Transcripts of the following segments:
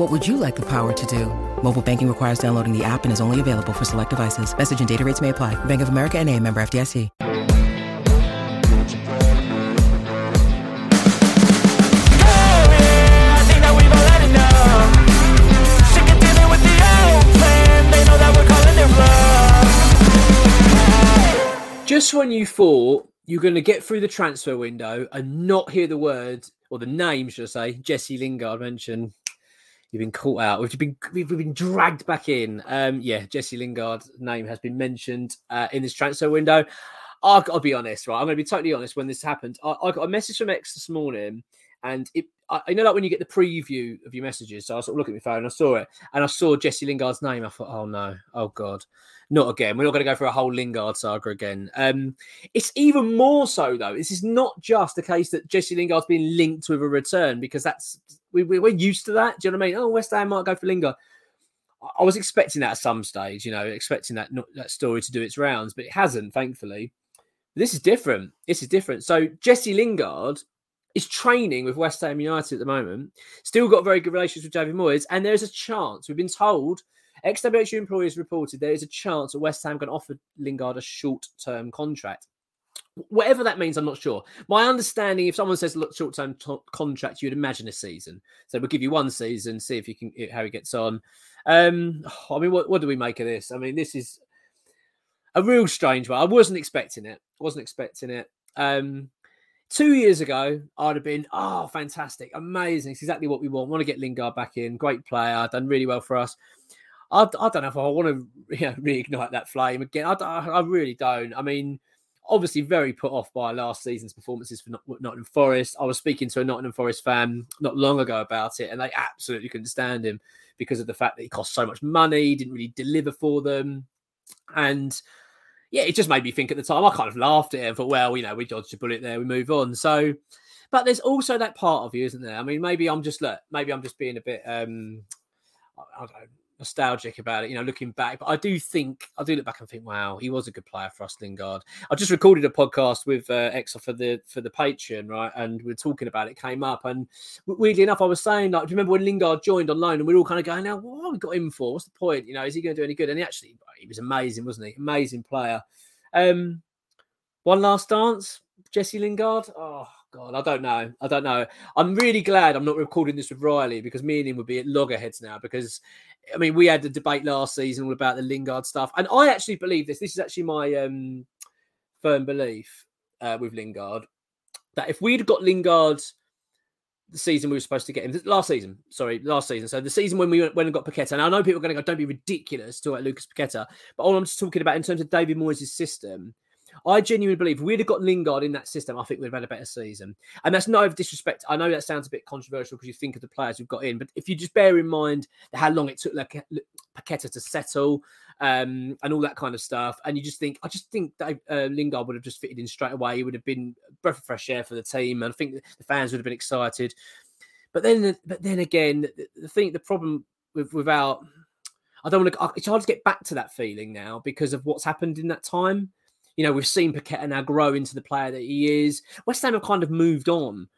What would you like the power to do? Mobile banking requires downloading the app and is only available for select devices. Message and data rates may apply. Bank of America and a member FDIC. Just when you thought you're going to get through the transfer window and not hear the word or the name, should I say, Jesse Lingard mentioned, you've been caught out. We've been we've been dragged back in. Um, yeah, Jesse Lingard's name has been mentioned uh, in this transfer window. I'll, be honest, right? I'm going to be totally honest. When this happened, I, I got a message from Ex this morning, and it. I, I know like when you get the preview of your messages. So I sort of look at my phone, and I saw it, and I saw Jesse Lingard's name. I thought, oh no, oh god, not again. We're not going to go for a whole Lingard saga again. Um, it's even more so though. This is not just the case that Jesse Lingard's been linked with a return because that's we, we, we're used to that. Do you know what I mean? Oh, West Ham might go for Lingard. I- was expecting that at some stage, you know, expecting that not, that story to do its rounds, but it hasn't, thankfully. This is different. This is different. So Jesse Lingard is training with West Ham United at the moment. Still got very good relations with David Moyes, and there's a chance. We've been told, XWHU employees reported there is a chance that West Ham can offer Lingard a short-term contract. Whatever that means, I'm not sure. My understanding, if someone says look short-term to- contract, you'd imagine a season. So we'll give you one season, see if you can how he gets on. Um, I mean, what, what do we make of this? I mean, this is a real strange one. I wasn't expecting it. Wasn't expecting it. Um, two years ago, I'd have been, oh, fantastic, amazing. It's exactly what we want. Want to get Lingard back in. Great player, done really well for us. I, I don't know if I want to you know, reignite that flame again. I, I really don't. I mean, obviously very put off by last season's performances for Nottingham Forest. I was speaking to a Nottingham Forest fan not long ago about it, and they absolutely couldn't stand him because of the fact that he cost so much money, didn't really deliver for them, and yeah, it just made me think at the time. I kind of laughed at it and thought, well, you know, we dodged a bullet there, we move on. So, but there's also that part of you, isn't there? I mean, maybe I'm just look, maybe I'm just being a bit um I don't know, nostalgic about it, you know, looking back. But I do think I do look back and think, wow, he was a good player for us, Lingard. I just recorded a podcast with uh, Exo for the for the Patreon, right? And we are talking about it, came up, and weirdly enough, I was saying, like, do you remember when Lingard joined on loan, and we are all kind of going, now, what have we got him for? What's the point? You know, is he going to do any good? And he actually, he was amazing, wasn't he? Amazing player. Um, one last dance, Jesse Lingard. Oh God, I don't know. I don't know. I'm really glad I'm not recording this with Riley because me and him would be at loggerheads now. Because I mean, we had the debate last season all about the Lingard stuff, and I actually believe this. This is actually my um, firm belief uh, with Lingard that if we'd got Lingard the season we were supposed to get him last season, sorry, last season. So the season when we went, went and got Paqueta, and I know people are going to go, don't be ridiculous to about Lucas Paqueta, but all I'm just talking about in terms of David Moyes' system. I genuinely believe we'd have got Lingard in that system, I think we'd have had a better season. And that's no disrespect. I know that sounds a bit controversial because you think of the players we've got in, but if you just bear in mind how long it took like Paqueta to settle um, and all that kind of stuff, and you just think, I just think Dave, uh, Lingard would have just fitted in straight away. He would have been breath of fresh air for the team, and I think the fans would have been excited. But then, but then again, the thing, the problem with without, I don't want to. It's hard to get back to that feeling now because of what's happened in that time. You know, we've seen Paqueta now grow into the player that he is. West Ham have kind of moved on.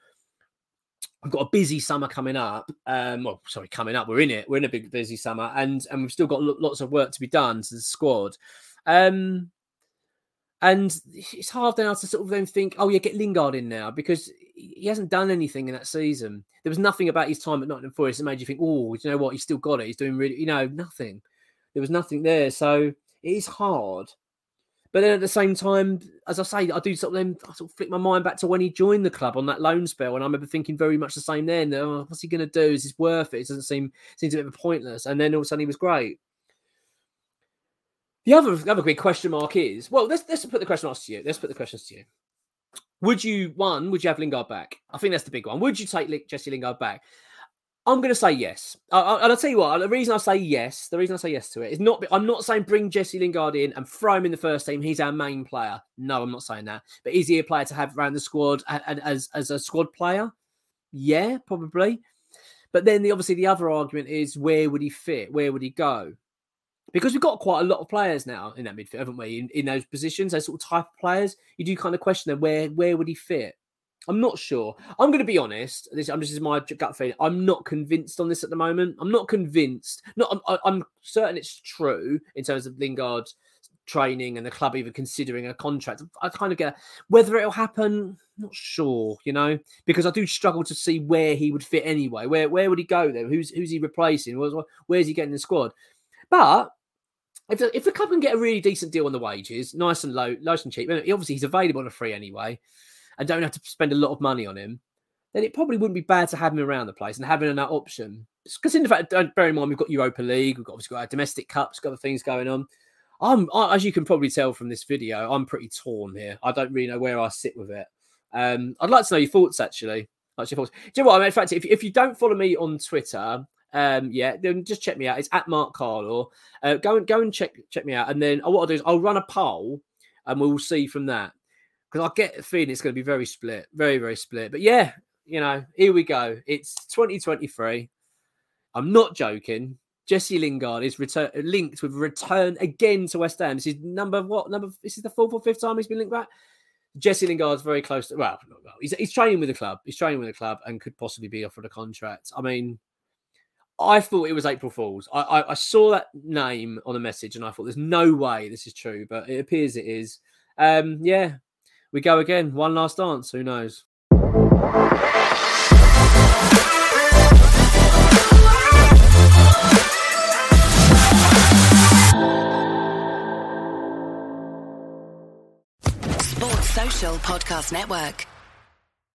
We've got a busy summer coming up. Um, well, sorry, coming up. We're in it. We're in a big busy summer, and and we've still got lo- lots of work to be done to the squad. Um, and it's hard now to sort of then think, oh yeah, get Lingard in now because he hasn't done anything in that season. There was nothing about his time at Nottingham Forest that made you think, oh, you know what, he's still got it. He's doing really, you know, nothing. There was nothing there, so it is hard. But then at the same time, as I say, I do sort of then I sort of flick my mind back to when he joined the club on that loan spell, and I remember thinking very much the same then. Oh, what's he going to do? Is this worth it? It doesn't seem seems a bit pointless. And then all of a sudden he was great. The other the other big question mark is well, let's let's put the question to you. Let's put the questions to you. Would you one? Would you have Lingard back? I think that's the big one. Would you take Jesse Lingard back? I'm going to say yes. And I'll tell you what, the reason I say yes, the reason I say yes to it is not, I'm not saying bring Jesse Lingard in and throw him in the first team. He's our main player. No, I'm not saying that. But is he a player to have around the squad and as, as a squad player? Yeah, probably. But then the, obviously the other argument is where would he fit? Where would he go? Because we've got quite a lot of players now in that midfield, haven't we? In, in those positions, those sort of type of players, you do kind of question them where where would he fit? I'm not sure. I'm going to be honest. This, I'm just is my gut feeling. I'm not convinced on this at the moment. I'm not convinced. Not. I'm, I'm certain it's true in terms of Lingard training and the club even considering a contract. I kind of get whether it'll happen. Not sure. You know, because I do struggle to see where he would fit anyway. Where where would he go then? Who's who's he replacing? Where's, where's he getting the squad? But if the, if the club can get a really decent deal on the wages, nice and low, nice and cheap, obviously he's available on a free anyway and don't have to spend a lot of money on him, then it probably wouldn't be bad to have him around the place and having that option. Because in fact, don't bear in mind we've got Europa League, we've got obviously got our domestic cups, got other things going on. I'm I, as you can probably tell from this video, I'm pretty torn here. I don't really know where I sit with it. Um, I'd like to know your thoughts actually. Like your thoughts. Do you know what? I mean, in fact, if, if you don't follow me on Twitter, um, yeah, then just check me out. It's at Mark Carlaw. Uh, go and go and check check me out, and then what I'll do is I'll run a poll, and we'll see from that because I get the feeling it's going to be very split, very, very split. But yeah, you know, here we go. It's 2023. I'm not joking. Jesse Lingard is return linked with return again to West Ham. This is number what number? This is the fourth or fifth time he's been linked back. Jesse Lingard's very close. To, well, he's, he's training with the club. He's training with the club and could possibly be offered a contract. I mean, I thought it was April Fools. I, I, I saw that name on a message and I thought there's no way this is true, but it appears it is. Um, yeah, we go again. One last dance. Who knows? Sports Social Podcast Network.